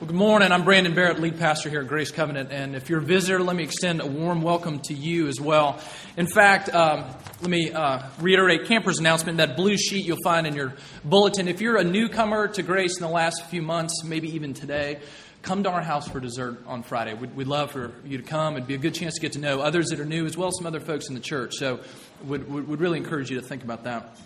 Well, good morning. I'm Brandon Barrett, lead pastor here at Grace Covenant. And if you're a visitor, let me extend a warm welcome to you as well. In fact, um, let me uh, reiterate Camper's announcement that blue sheet you'll find in your bulletin. If you're a newcomer to Grace in the last few months, maybe even today, come to our house for dessert on Friday. We'd, we'd love for you to come. It'd be a good chance to get to know others that are new as well as some other folks in the church. So, would would really encourage you to think about that.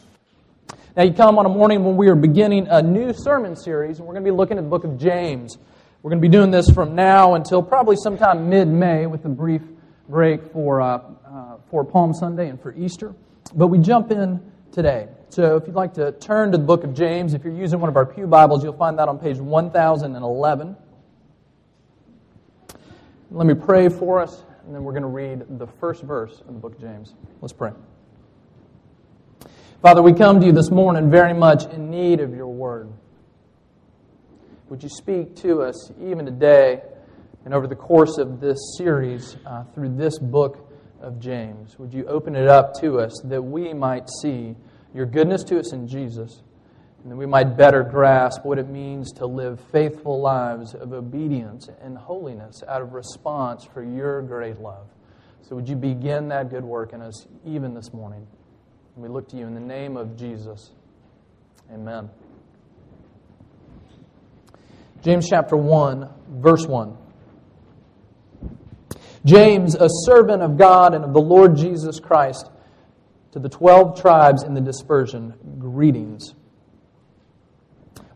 Now, you come on a morning when we are beginning a new sermon series, and we're going to be looking at the book of James. We're going to be doing this from now until probably sometime mid May with a brief break for, uh, uh, for Palm Sunday and for Easter. But we jump in today. So if you'd like to turn to the book of James, if you're using one of our Pew Bibles, you'll find that on page 1011. Let me pray for us, and then we're going to read the first verse of the book of James. Let's pray. Father, we come to you this morning very much in need of your word. Would you speak to us even today and over the course of this series uh, through this book of James? Would you open it up to us that we might see your goodness to us in Jesus and that we might better grasp what it means to live faithful lives of obedience and holiness out of response for your great love? So, would you begin that good work in us even this morning? We look to you in the name of Jesus. Amen. James chapter 1, verse 1. James, a servant of God and of the Lord Jesus Christ, to the 12 tribes in the dispersion, greetings.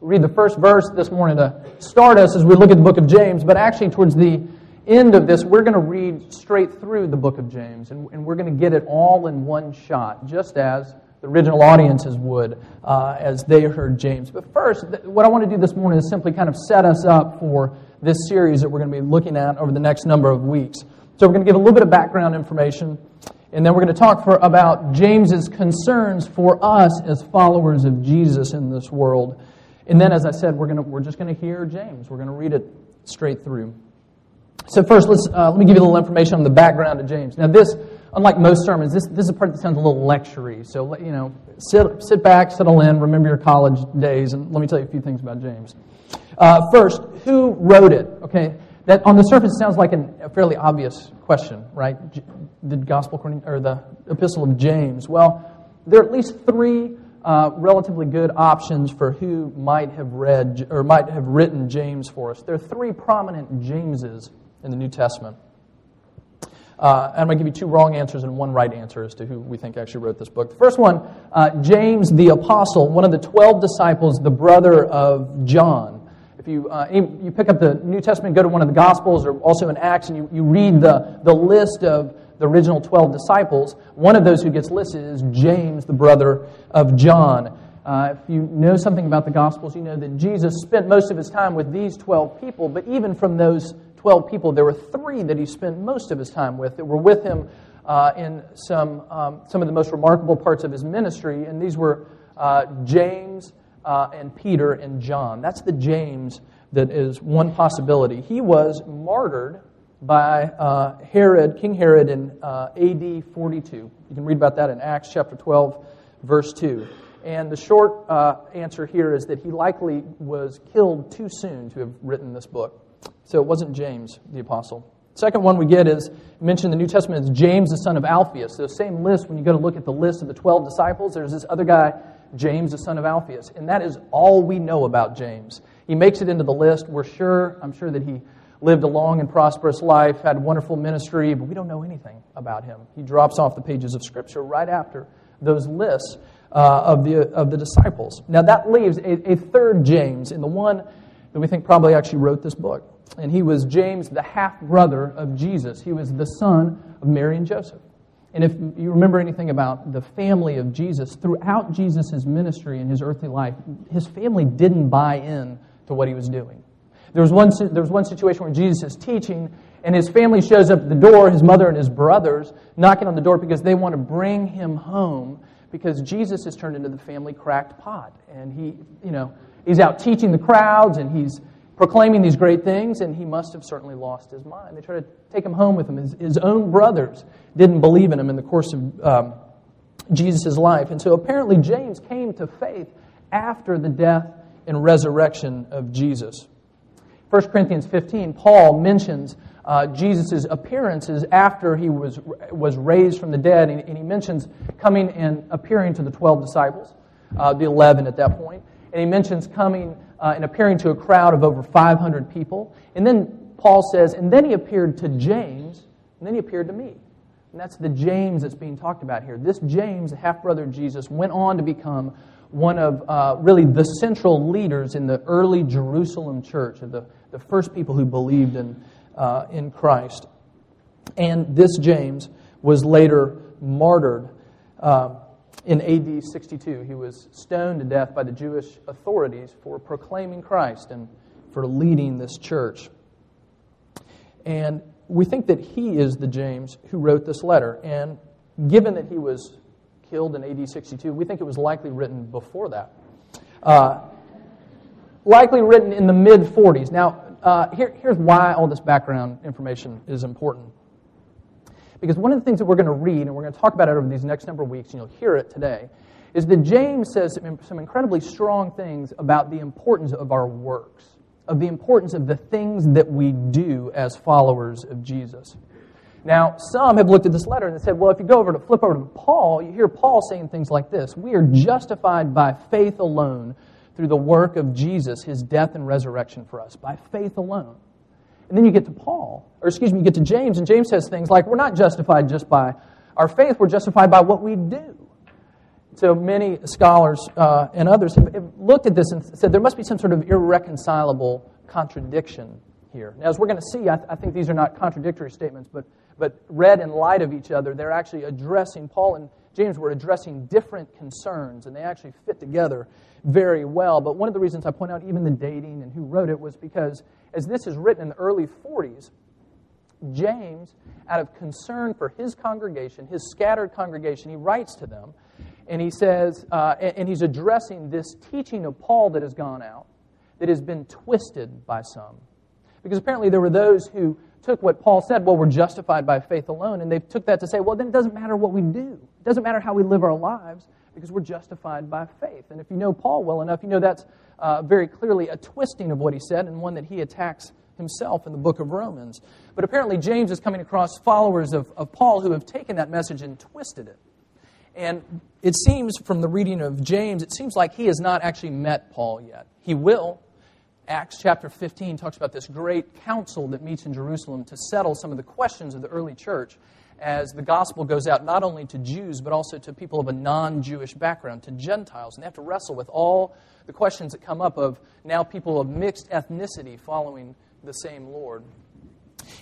Read the first verse this morning to start us as we look at the book of James, but actually, towards the end of this, we're going to read straight through the book of James, and, and we're going to get it all in one shot, just as the original audiences would uh, as they heard James. But first, what I want to do this morning is simply kind of set us up for this series that we're going to be looking at over the next number of weeks. So we're going to give a little bit of background information, and then we're going to talk for, about James's concerns for us as followers of Jesus in this world. And then, as I said, we're, going to, we're just going to hear James. We're going to read it straight through. So first, let's, uh, let me give you a little information on the background of James. Now this, unlike most sermons, this, this is a part that sounds a little lectury. So, you know, sit, sit back, settle in, remember your college days, and let me tell you a few things about James. Uh, first, who wrote it? Okay, that on the surface sounds like an, a fairly obvious question, right? The Gospel or the Epistle of James. Well, there are at least three uh, relatively good options for who might have read or might have written James for us. There are three prominent Jameses in the New Testament. Uh, I'm going to give you two wrong answers and one right answer as to who we think actually wrote this book. The first one, uh, James the Apostle, one of the 12 disciples, the brother of John. If you, uh, you pick up the New Testament, go to one of the Gospels or also in Acts, and you, you read the, the list of the original 12 disciples, one of those who gets listed is James, the brother of John. Uh, if you know something about the Gospels, you know that Jesus spent most of his time with these 12 people, but even from those 12 people, there were three that he spent most of his time with that were with him uh, in some, um, some of the most remarkable parts of his ministry, and these were uh, James uh, and Peter and John. That's the James that is one possibility. He was martyred by uh, Herod, King Herod, in uh, AD 42. You can read about that in Acts chapter 12, verse 2. And the short uh, answer here is that he likely was killed too soon to have written this book. So it wasn't James the apostle. Second one we get is mentioned in the New Testament is James the son of Alphaeus. So same list when you go to look at the list of the 12 disciples, there's this other guy, James the son of Alphaeus. And that is all we know about James. He makes it into the list. We're sure, I'm sure that he lived a long and prosperous life, had wonderful ministry, but we don't know anything about him. He drops off the pages of Scripture right after those lists uh, of, the, of the disciples. Now that leaves a, a third James, and the one that we think probably actually wrote this book and he was James, the half brother of Jesus. He was the son of Mary and Joseph. And if you remember anything about the family of Jesus, throughout Jesus' ministry and his earthly life, his family didn't buy in to what he was doing. There was, one, there was one situation where Jesus is teaching, and his family shows up at the door, his mother and his brothers, knocking on the door because they want to bring him home because Jesus has turned into the family cracked pot. And he, you know, he's out teaching the crowds, and he's proclaiming these great things, and he must have certainly lost his mind. They tried to take him home with him. His, his own brothers didn't believe in him in the course of um, Jesus' life. And so apparently, James came to faith after the death and resurrection of Jesus. 1 Corinthians 15, Paul mentions uh, Jesus' appearances after he was, was raised from the dead, and, and he mentions coming and appearing to the 12 disciples, uh, the 11 at that point. And he mentions coming uh, and appearing to a crowd of over 500 people. And then Paul says, and then he appeared to James, and then he appeared to me. And that's the James that's being talked about here. This James, the half brother of Jesus, went on to become one of uh, really the central leaders in the early Jerusalem church, of the, the first people who believed in, uh, in Christ. And this James was later martyred uh, in AD 62. He was stoned to death by the Jewish authorities for proclaiming Christ and for leading this church. And we think that he is the James who wrote this letter. And given that he was killed in AD 62. We think it was likely written before that. Uh, likely written in the mid 40s. Now, uh, here, here's why all this background information is important. Because one of the things that we're going to read, and we're going to talk about it over these next number of weeks, and you'll hear it today, is that James says some incredibly strong things about the importance of our works, of the importance of the things that we do as followers of Jesus. Now, some have looked at this letter and said, well, if you go over to flip over to Paul, you hear Paul saying things like this We are justified by faith alone through the work of Jesus, his death and resurrection for us, by faith alone. And then you get to Paul, or excuse me, you get to James, and James says things like, We're not justified just by our faith, we're justified by what we do. So many scholars uh, and others have, looked at this and said there must be some sort of irreconcilable contradiction here. Now, as we're going to see, I, th- I think these are not contradictory statements, but but read in light of each other, they're actually addressing, Paul and James were addressing different concerns, and they actually fit together very well. But one of the reasons I point out even the dating and who wrote it was because as this is written in the early 40s, James, out of concern for his congregation, his scattered congregation, he writes to them, and he says, uh, and he's addressing this teaching of Paul that has gone out, that has been twisted by some. Because apparently there were those who took what Paul said, well, we're justified by faith alone, and they took that to say, well, then it doesn't matter what we do. It doesn't matter how we live our lives because we're justified by faith. And if you know Paul well enough, you know that's uh, very clearly a twisting of what he said and one that he attacks himself in the book of Romans. But apparently, James is coming across followers of, of Paul who have taken that message and twisted it. And it seems from the reading of James, it seems like he has not actually met Paul yet. He will, Acts chapter 15 talks about this great council that meets in Jerusalem to settle some of the questions of the early church as the gospel goes out not only to Jews, but also to people of a non Jewish background, to Gentiles. And they have to wrestle with all the questions that come up of now people of mixed ethnicity following the same Lord.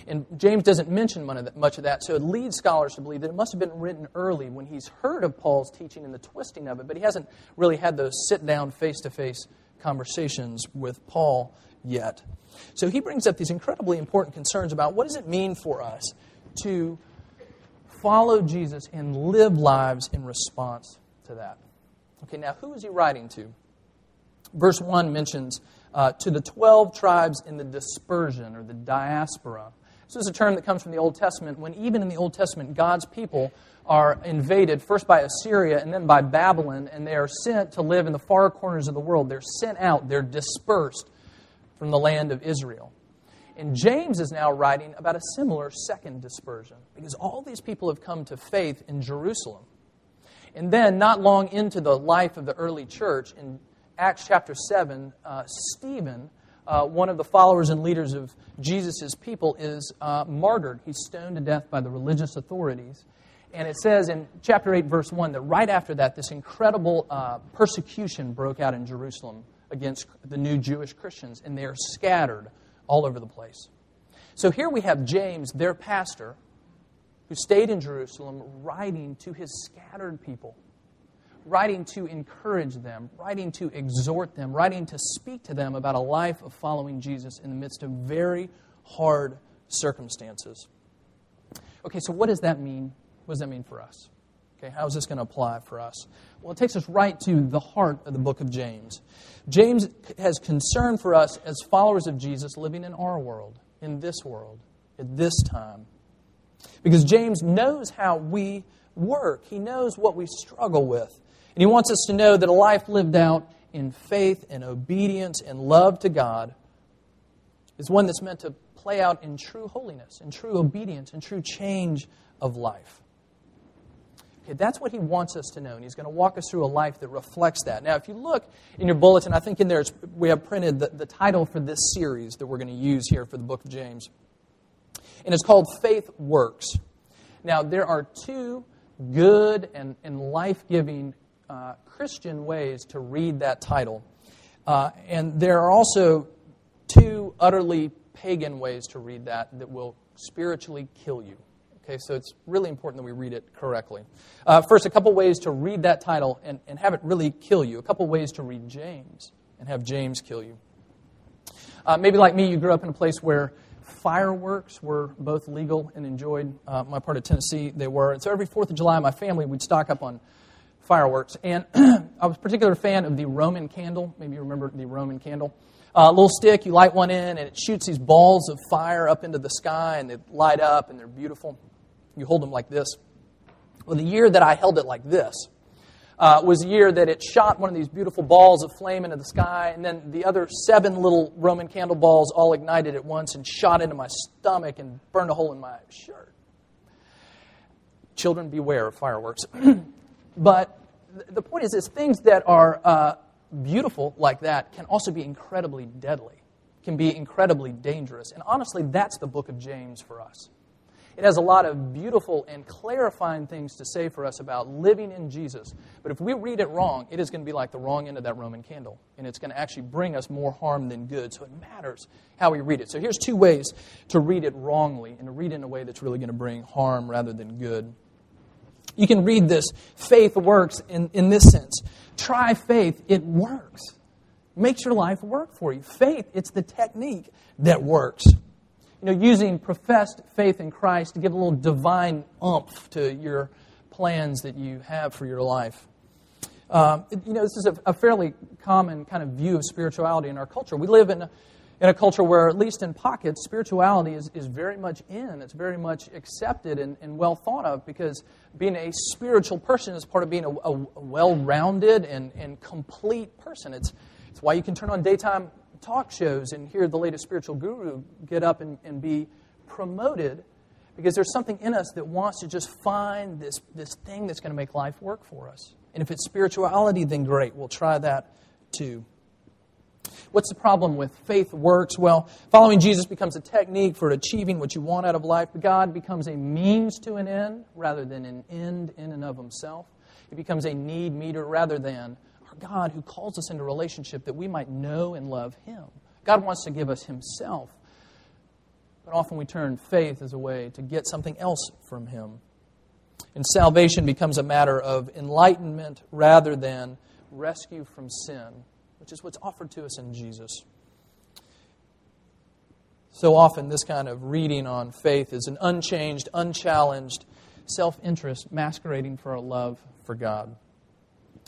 And James doesn't mention much of that, so it leads scholars to believe that it must have been written early when he's heard of Paul's teaching and the twisting of it, but he hasn't really had those sit down, face to face conversations with Paul yet. So he brings up these incredibly important concerns about what does it mean for us to follow Jesus and live lives in response to that. Okay, now who is he writing to? Verse 1 mentions uh, to the 12 tribes in the dispersion or the diaspora. This is a term that comes from the Old Testament when, even in the Old Testament, God's people are invaded first by Assyria and then by Babylon, and they are sent to live in the far corners of the world. They're sent out, they're dispersed from the land of Israel. And James is now writing about a similar second dispersion because all these people have come to faith in Jerusalem. And then, not long into the life of the early church, in Acts chapter 7, uh, Stephen, uh, one of the followers and leaders of Jesus' people, is uh, martyred. He's stoned to death by the religious authorities. And it says in chapter 8, verse 1, that right after that, this incredible uh, persecution broke out in Jerusalem against the new Jewish Christians, and they are scattered all over the place. So here we have James, their pastor, who stayed in Jerusalem, writing to his scattered people, writing to encourage them, writing to exhort them, writing to speak to them about a life of following Jesus in the midst of very hard circumstances. Okay, so what does that mean what does that mean for us? Okay, how is this going to apply for us? Well, it takes us right to the heart of the book of James. James has concern for us as followers of Jesus living in our world, in this world, at this time. Because James knows how we work, he knows what we struggle with. And he wants us to know that a life lived out in faith and obedience and love to God is one that's meant to play out in true holiness, in true obedience, in true change of life. That's what he wants us to know, and he's going to walk us through a life that reflects that. Now, if you look in your bulletin, I think in there we have printed the, the title for this series that we're going to use here for the book of James. And it's called Faith Works. Now, there are two good and, and life giving uh, Christian ways to read that title. Uh, and there are also two utterly pagan ways to read that that will spiritually kill you. Okay, so it's really important that we read it correctly. Uh, first, a couple ways to read that title and, and have it really kill you. A couple ways to read James and have James kill you. Uh, maybe like me, you grew up in a place where fireworks were both legal and enjoyed. Uh, my part of Tennessee, they were. And so every 4th of July, my family would stock up on fireworks. And I was a particular fan of the Roman candle. Maybe you remember the Roman candle. A uh, little stick, you light one in, and it shoots these balls of fire up into the sky, and they light up, and they're beautiful. You hold them like this. Well, the year that I held it like this uh, was the year that it shot one of these beautiful balls of flame into the sky, and then the other seven little Roman candle balls all ignited at once and shot into my stomach and burned a hole in my shirt. Children, beware of fireworks. but the point is, is things that are uh, beautiful like that can also be incredibly deadly, can be incredibly dangerous. And honestly, that's the book of James for us. It has a lot of beautiful and clarifying things to say for us about living in Jesus. But if we read it wrong, it is going to be like the wrong end of that Roman candle. And it's going to actually bring us more harm than good. So it matters how we read it. So here's two ways to read it wrongly and to read it in a way that's really going to bring harm rather than good. You can read this faith works in, in this sense. Try faith, it works. Makes your life work for you. Faith, it's the technique that works you know, using professed faith in Christ to give a little divine umph to your plans that you have for your life. Um, you know, this is a, a, fairly common kind of view of spirituality in our culture. We live in a, in a culture where, at least in pockets, spirituality is, is very much in. It's very much accepted and, and well thought of because being a spiritual person is part of being a, a well rounded and, and complete person. It's, it's why you can turn on daytime talk shows and hear the latest spiritual guru get up and, and be promoted because there's something in us that wants to just find this, this thing that's going to make life work for us. And if it's spirituality, then great. We'll try that too. What's the problem with faith works? Well, following Jesus becomes a technique for achieving what you want out of life. God becomes a means to an end rather than an end in and of himself. It becomes a need meter rather than God who calls us into relationship that we might know and love Him. God wants to give us Himself. But often we turn faith as a way to get something else from Him. And salvation becomes a matter of enlightenment rather than rescue from sin, which is what's offered to us in Jesus. So often, this kind of reading on faith is an unchanged, unchallenged self interest masquerading for a love for God.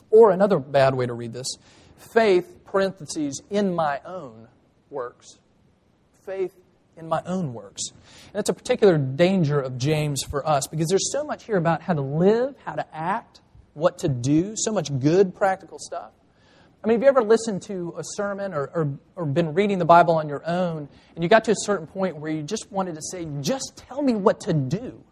Or another bad way to read this faith, parentheses, in my own works. Faith in my own works. And that's a particular danger of James for us because there's so much here about how to live, how to act, what to do, so much good practical stuff. I mean, have you ever listened to a sermon or, or, or, been reading the Bible on your own and you got to a certain point where you just wanted to say, just tell me what to do?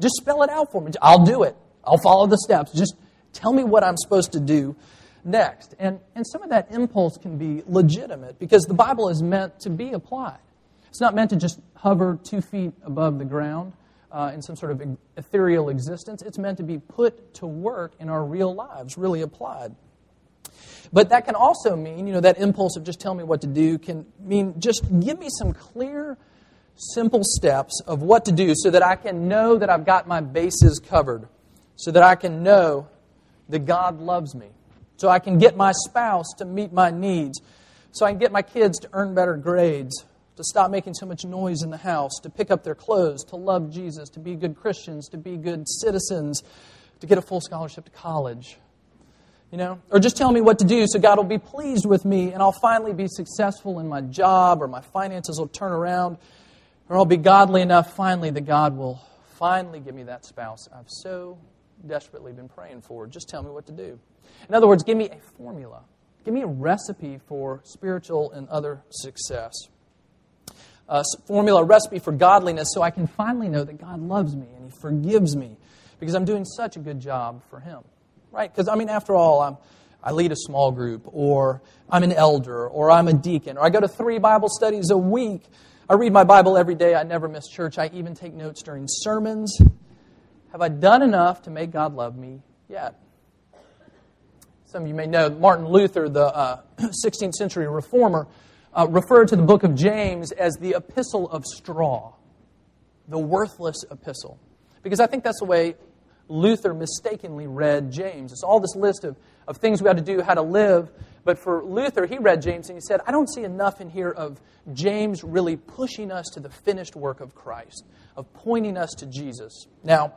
Just spell it out for me. I'll do it. I'll follow the steps. Just Tell me what I'm supposed to do next. And, and some of that impulse can be legitimate because the Bible is meant to be applied. It's not meant to just hover two feet above the ground uh, in some sort of ethereal existence. It's meant to be put to work in our real lives, really applied. But that can also mean, you know, that impulse of just tell me what to do can mean just give me some clear, simple steps of what to do so that I can know that I've got my bases covered, so that I can know that God loves me, so I can get my spouse to meet my needs, so I can get my kids to earn better grades, to stop making so much noise in the house, to pick up their clothes, to love Jesus, to be good Christians, to be good citizens, to get a full scholarship to college. You know? Or just tell me what to do so God will be pleased with me and I'll finally be successful in my job or my finances will turn around or I'll be godly enough finally that God will finally give me that spouse I've so desperately been praying for. Just tell me what to do. In other words, give me a formula. Give me a recipe for spiritual and other success. uh, formula, recipe for godliness so I can finally know that God loves me and He forgives me because I'm doing such a good job for Him. Right? Because, I mean, after all, I'm, I lead a small group, or I'm an elder, or I'm a deacon, or I go to three Bible studies a week. I read my Bible every day. I never miss church. I even take notes during sermons. Have I done enough to make God love me yet? Some of you may know Martin Luther, the uh, 16th century reformer, uh, referred to the book of James as the epistle of straw, the worthless epistle. Because I think that's the way Luther mistakenly read James. It's all this list of, of things we had to do, how to live. But for Luther, he read James and he said, I don't see enough in here of James really pushing us to the finished work of Christ, of pointing us to Jesus. Now,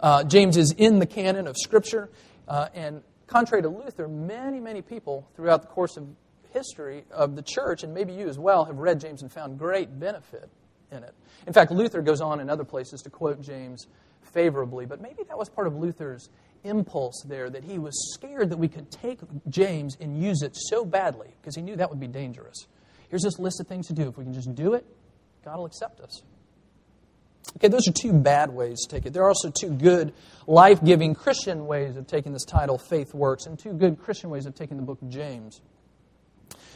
uh, James is in the canon of Scripture, uh, and contrary to Luther, many, many people throughout the course of history of the church, and maybe you as well, have read James and found great benefit in it. In fact, Luther goes on in other places to quote James favorably, but maybe that was part of Luther's impulse there that he was scared that we could take James and use it so badly because he knew that would be dangerous. Here's this list of things to do. If we can just do it, God will accept us. Okay, those are two bad ways to take it. There are also two good, life giving Christian ways of taking this title, Faith Works, and two good Christian ways of taking the book of James.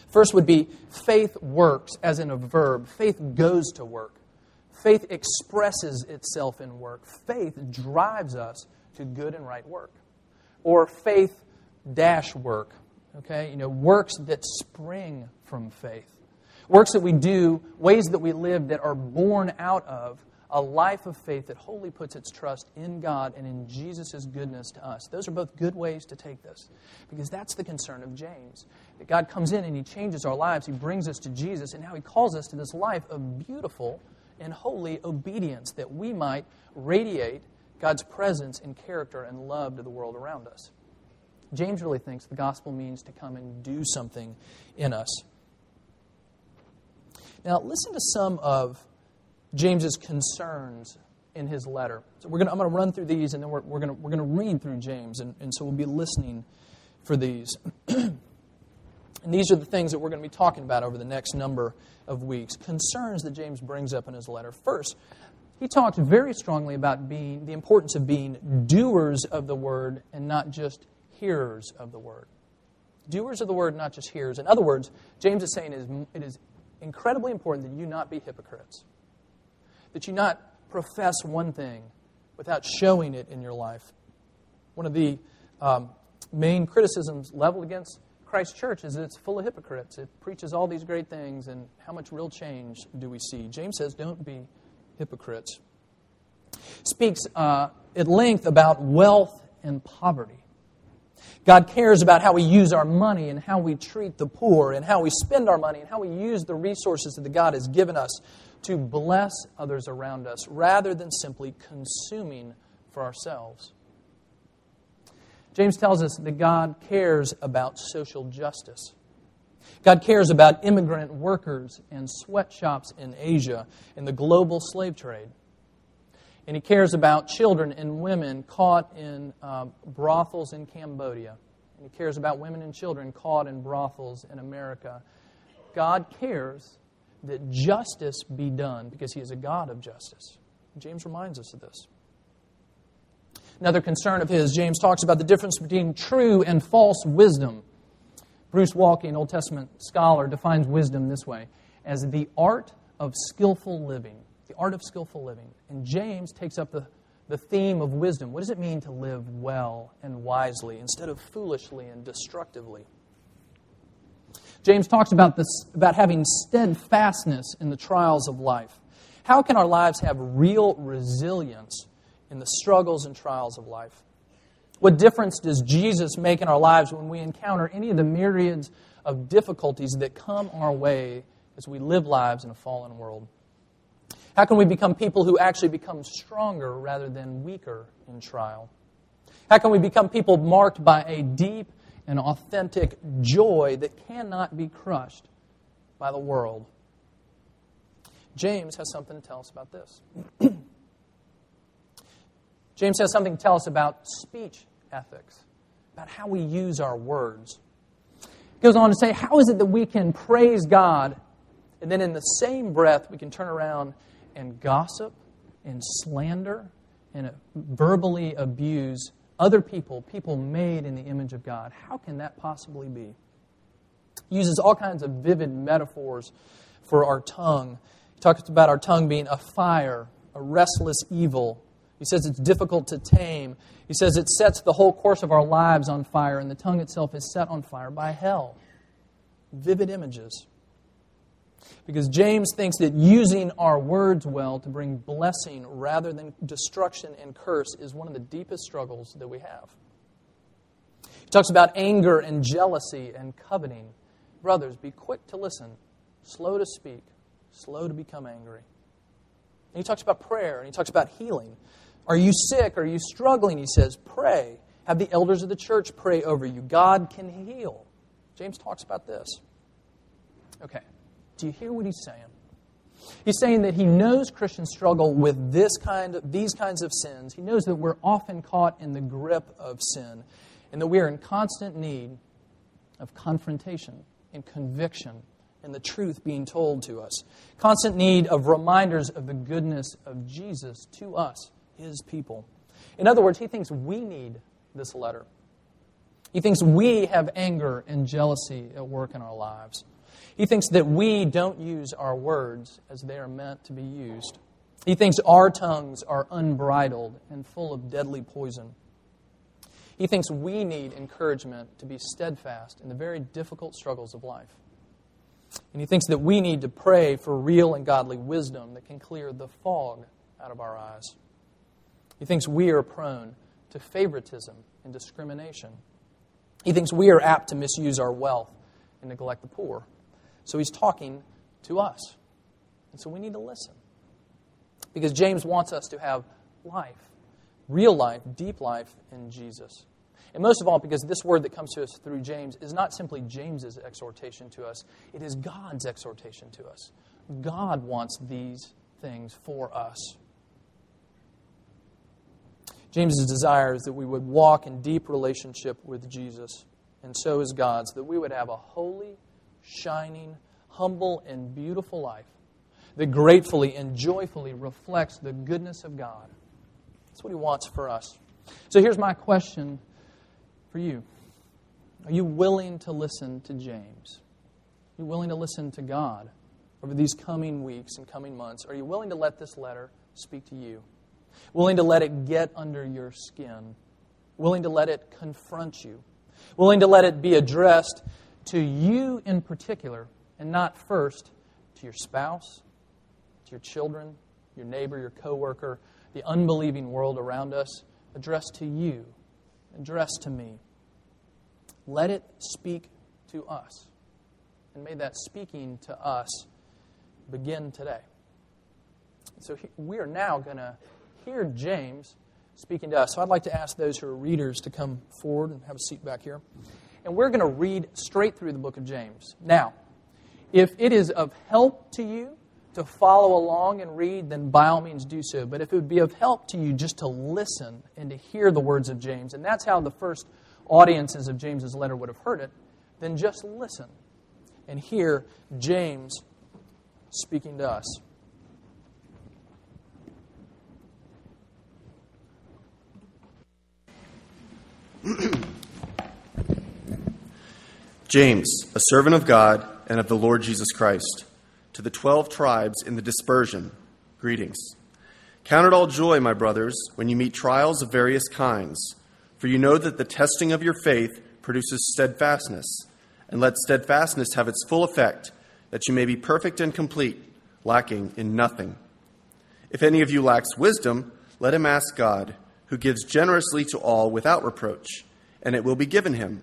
First would be faith works, as in a verb. Faith goes to work. Faith expresses itself in work. Faith drives us to good and right work. Or faith dash work. Okay? You know, works that spring from faith. Works that we do, ways that we live that are born out of a life of faith that wholly puts its trust in God and in Jesus' goodness to us. Those are both good ways to take this because that's the concern of James. That God comes in and He changes our lives, He brings us to Jesus, and now He calls us to this life of beautiful and holy obedience that we might radiate God's presence and character and love to the world around us. James really thinks the gospel means to come and do something in us. Now, listen to some of James's concerns in his letter. So we're gonna, I'm going to run through these, and then we're, we're going we're gonna read through James, and, and so we'll be listening for these. and these are the things that we're going to be talking about over the next number of weeks. Concerns that James brings up in his letter. First, he talks very strongly about being the importance of being doers of the word and not just hearers of the word. Doers of the word, not just hearers. In other words, James is saying it is, it is incredibly important that you not be hypocrites that you not profess one thing without showing it in your life. One of the um, main criticisms leveled against Christ Church is that it's full of hypocrites. It preaches all these great things, and how much real change do we see? James says, don't be hypocrites. Speaks uh, at length about wealth and poverty. God cares about how we use our money and how we treat the poor and how we spend our money and how we use the resources that God has given us to bless others around us rather than simply consuming for ourselves. James tells us that God cares about social justice. God cares about immigrant workers and sweatshops in Asia and the global slave trade. And he cares about children and women caught in uh, brothels in Cambodia. And he cares about women and children caught in brothels in America. God cares that justice be done because he is a God of justice. James reminds us of this. Another concern of his, James talks about the difference between true and false wisdom. Bruce Waltke, an Old Testament scholar, defines wisdom this way as the art of skillful living. The art of skillful living. And James takes up the, the theme of wisdom. What does it mean to live well and wisely instead of foolishly and destructively? James talks about this about having steadfastness in the trials of life. How can our lives have real resilience in the struggles and trials of life? What difference does Jesus make in our lives when we encounter any of the myriads of difficulties that come our way as we live lives in a fallen world? How can we become people who actually become stronger rather than weaker in trial? How can we become people marked by a deep and authentic joy that cannot be crushed by the world. James has something to tell us about this. James has something to tell us about speech ethics, about how we use our words. He goes on to say, How is it that we can praise God And then in the same breath, we can turn around and gossip and slander and verbally abuse other people, people made in the image of God. How can that possibly be? He uses all kinds of vivid metaphors for our tongue. He talks about our tongue being a fire, a restless evil. He says it's difficult to tame. He says it sets the whole course of our lives on fire, and the tongue itself is set on fire by hell. Vivid images. Because James thinks that using our words well to bring blessing rather than destruction and curse is one of the deepest struggles that we have. He talks about anger and jealousy and coveting. Brothers, be quick to listen, slow to speak, slow to become angry. And he talks about prayer and he talks about healing. Are you sick? Are you struggling? He says, pray. Have the elders of the church pray over you. God can heal. James talks about this. Okay. Do you hear what he's saying? He's saying that he knows Christians struggle with this kind these kinds of sins. He knows that we're often caught in the grip of sin and that we are in constant need of confrontation and conviction and the truth being told to us. Constant need of reminders of the goodness of Jesus to us, his people. In other words, he thinks we need this letter. He thinks we have anger and jealousy at work in our lives. He thinks that we don't use our words as they are meant to be used. He thinks our tongues are unbridled and full of deadly poison. He thinks we need encouragement to be steadfast in the very difficult struggles of life. And he thinks that we need to pray for real and godly wisdom that can clear the fog out of our eyes. He thinks we are prone to favoritism and discrimination. He thinks we are apt to misuse our wealth and neglect the poor. So he's talking to us. And so we need to listen. Because James wants us to have life, real life, deep life in Jesus. And most of all, because this word that comes to us through James is not simply James's exhortation to us, it is God's exhortation to us. God wants these things for us. James's desire is that we would walk in deep relationship with Jesus, and so is God's, that we would have a holy, shining, humble, and beautiful life that gratefully and joyfully reflects the goodness of God. That's what He wants for us. So here's my question for you Are you willing to listen to James? Are you willing to listen to God over these coming weeks and coming months? Are you willing to let this letter speak to you? Willing to let it get under your skin? Willing to let it confront you? Willing to let it be addressed to you in particular and not first to your spouse, to your children, your neighbor, your coworker, the unbelieving world around us, addressed to you, addressed to me. Let it speak to us. And may that speaking to us begin today. So we are now going to hear James speaking to us. So I'd like to ask those who are readers to come forward and have a seat back here and we're going to read straight through the book of James. Now, if it is of help to you to follow along and read, then by all means do so. But if it would be of help to you just to listen and to hear the words of James, and that's how the first audiences of James's letter would have heard it, then just listen and hear James speaking to us. James, a servant of God and of the Lord Jesus Christ, to the twelve tribes in the dispersion, greetings. Count it all joy, my brothers, when you meet trials of various kinds, for you know that the testing of your faith produces steadfastness, and let steadfastness have its full effect, that you may be perfect and complete, lacking in nothing. If any of you lacks wisdom, let him ask God, who gives generously to all without reproach, and it will be given him.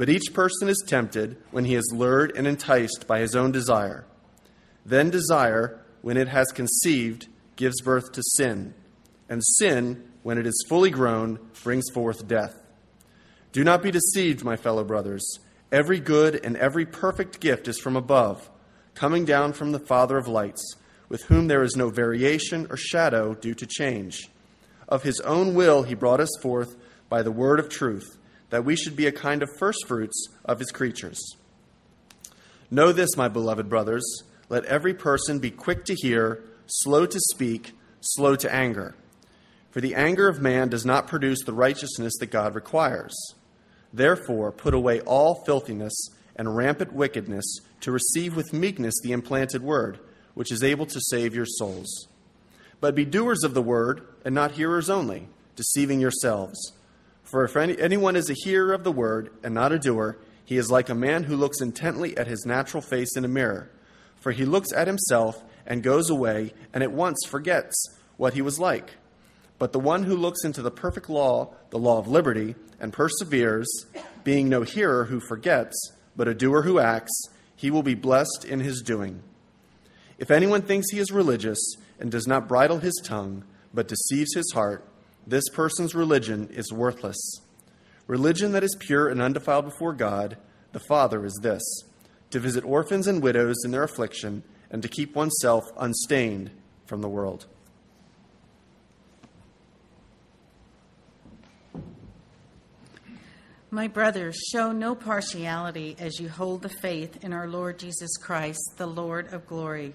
But each person is tempted when he is lured and enticed by his own desire. Then desire, when it has conceived, gives birth to sin, and sin, when it is fully grown, brings forth death. Do not be deceived, my fellow brothers. Every good and every perfect gift is from above, coming down from the Father of lights, with whom there is no variation or shadow due to change. Of his own will he brought us forth by the word of truth, that we should be a kind of firstfruits of his creatures. Know this, my beloved brothers. Let every person be quick to hear, slow to speak, slow to anger. For the anger of man does not produce the righteousness that God requires. Therefore, put away all filthiness and rampant wickedness to receive with meekness the implanted word, which is able to save your souls. But be doers of the word, and not hearers only, deceiving yourselves. For if any, anyone is a hearer of the word and not a doer, he is like a man who looks intently at his natural face in a mirror. For he looks at himself and goes away and at once forgets what he was like. But the one who looks into the perfect law, the law of liberty, and perseveres, being no hearer who forgets, but a doer who acts, he will be blessed in his doing. If anyone thinks he is religious and does not bridle his tongue, but deceives his heart, this person's religion is worthless. Religion that is pure and undefiled before God, the Father, is this to visit orphans and widows in their affliction, and to keep oneself unstained from the world. My brothers, show no partiality as you hold the faith in our Lord Jesus Christ, the Lord of glory.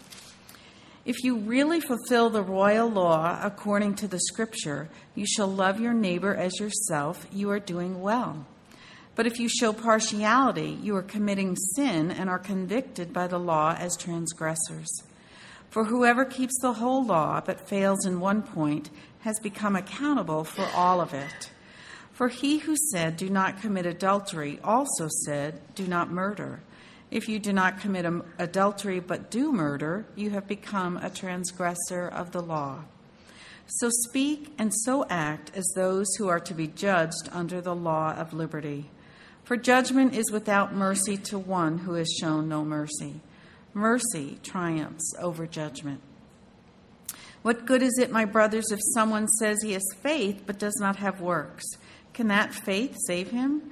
If you really fulfill the royal law according to the scripture, you shall love your neighbor as yourself, you are doing well. But if you show partiality, you are committing sin and are convicted by the law as transgressors. For whoever keeps the whole law but fails in one point has become accountable for all of it. For he who said, Do not commit adultery, also said, Do not murder. If you do not commit adultery but do murder, you have become a transgressor of the law. So speak and so act as those who are to be judged under the law of liberty. For judgment is without mercy to one who has shown no mercy. Mercy triumphs over judgment. What good is it, my brothers, if someone says he has faith but does not have works? Can that faith save him?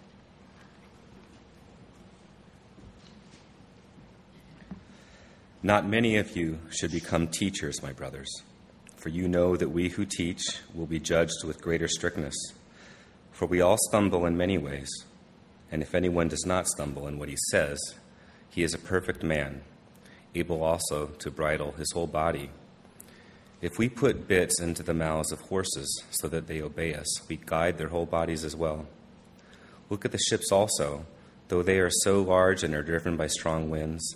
Not many of you should become teachers, my brothers, for you know that we who teach will be judged with greater strictness. For we all stumble in many ways, and if anyone does not stumble in what he says, he is a perfect man, able also to bridle his whole body. If we put bits into the mouths of horses so that they obey us, we guide their whole bodies as well. Look at the ships also, though they are so large and are driven by strong winds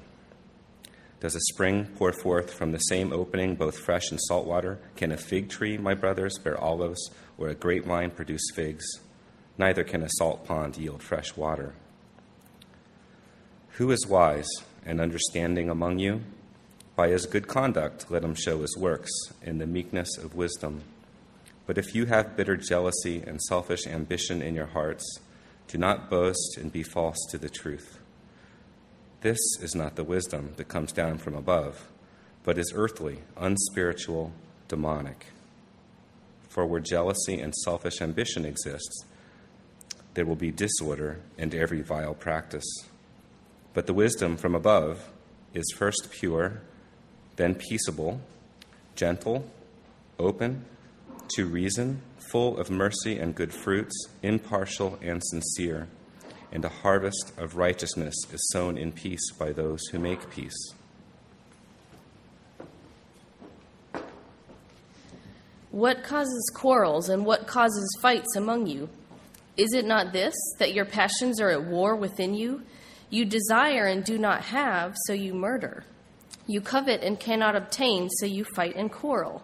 Does a spring pour forth from the same opening both fresh and salt water? Can a fig tree, my brothers, bear olives, or a grapevine produce figs? Neither can a salt pond yield fresh water. Who is wise and understanding among you? By his good conduct, let him show his works in the meekness of wisdom. But if you have bitter jealousy and selfish ambition in your hearts, do not boast and be false to the truth. This is not the wisdom that comes down from above, but is earthly, unspiritual, demonic. For where jealousy and selfish ambition exists, there will be disorder and every vile practice. But the wisdom from above is first pure, then peaceable, gentle, open, to reason, full of mercy and good fruits, impartial and sincere and a harvest of righteousness is sown in peace by those who make peace. What causes quarrels and what causes fights among you? Is it not this, that your passions are at war within you? You desire and do not have, so you murder. You covet and cannot obtain, so you fight and quarrel.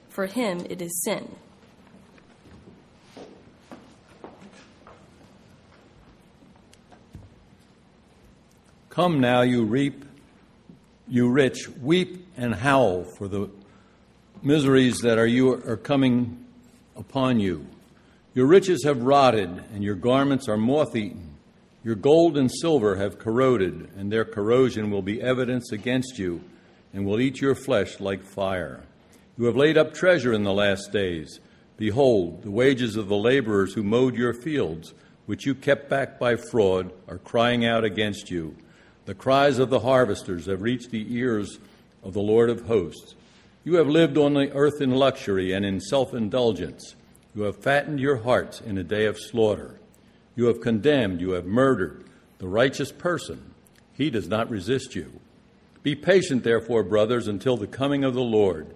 for him it is sin. Come now, you reap, you rich, weep and howl for the miseries that are you are coming upon you. Your riches have rotted, and your garments are moth eaten. Your gold and silver have corroded, and their corrosion will be evidence against you, and will eat your flesh like fire. You have laid up treasure in the last days. Behold, the wages of the laborers who mowed your fields, which you kept back by fraud, are crying out against you. The cries of the harvesters have reached the ears of the Lord of hosts. You have lived on the earth in luxury and in self indulgence. You have fattened your hearts in a day of slaughter. You have condemned, you have murdered the righteous person. He does not resist you. Be patient, therefore, brothers, until the coming of the Lord.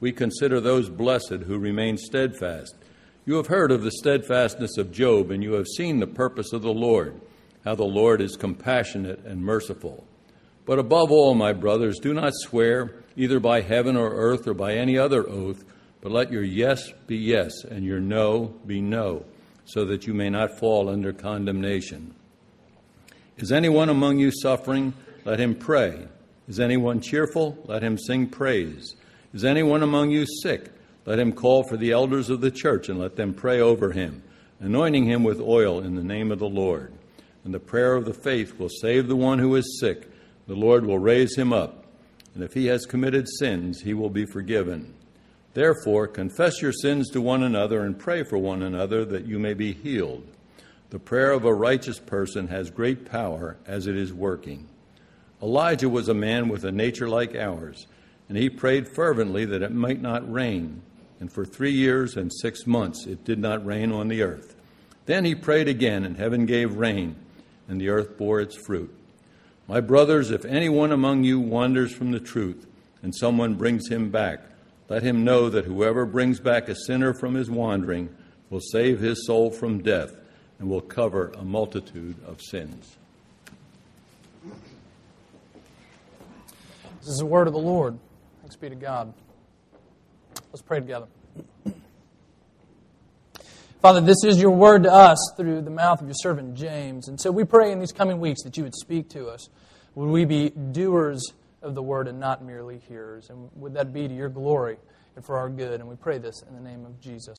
we consider those blessed who remain steadfast. You have heard of the steadfastness of Job, and you have seen the purpose of the Lord, how the Lord is compassionate and merciful. But above all, my brothers, do not swear either by heaven or earth or by any other oath, but let your yes be yes and your no be no, so that you may not fall under condemnation. Is anyone among you suffering? Let him pray. Is anyone cheerful? Let him sing praise. Is anyone among you sick? Let him call for the elders of the church and let them pray over him, anointing him with oil in the name of the Lord. And the prayer of the faith will save the one who is sick. The Lord will raise him up. And if he has committed sins, he will be forgiven. Therefore, confess your sins to one another and pray for one another that you may be healed. The prayer of a righteous person has great power as it is working. Elijah was a man with a nature like ours, and he prayed fervently that it might not rain. And for three years and six months it did not rain on the earth. Then he prayed again, and heaven gave rain, and the earth bore its fruit. My brothers, if anyone among you wanders from the truth, and someone brings him back, let him know that whoever brings back a sinner from his wandering will save his soul from death and will cover a multitude of sins. This is the word of the Lord. Thanks be to God. Let's pray together. Father, this is your word to us through the mouth of your servant James. And so we pray in these coming weeks that you would speak to us. Would we be doers of the word and not merely hearers? And would that be to your glory and for our good? And we pray this in the name of Jesus.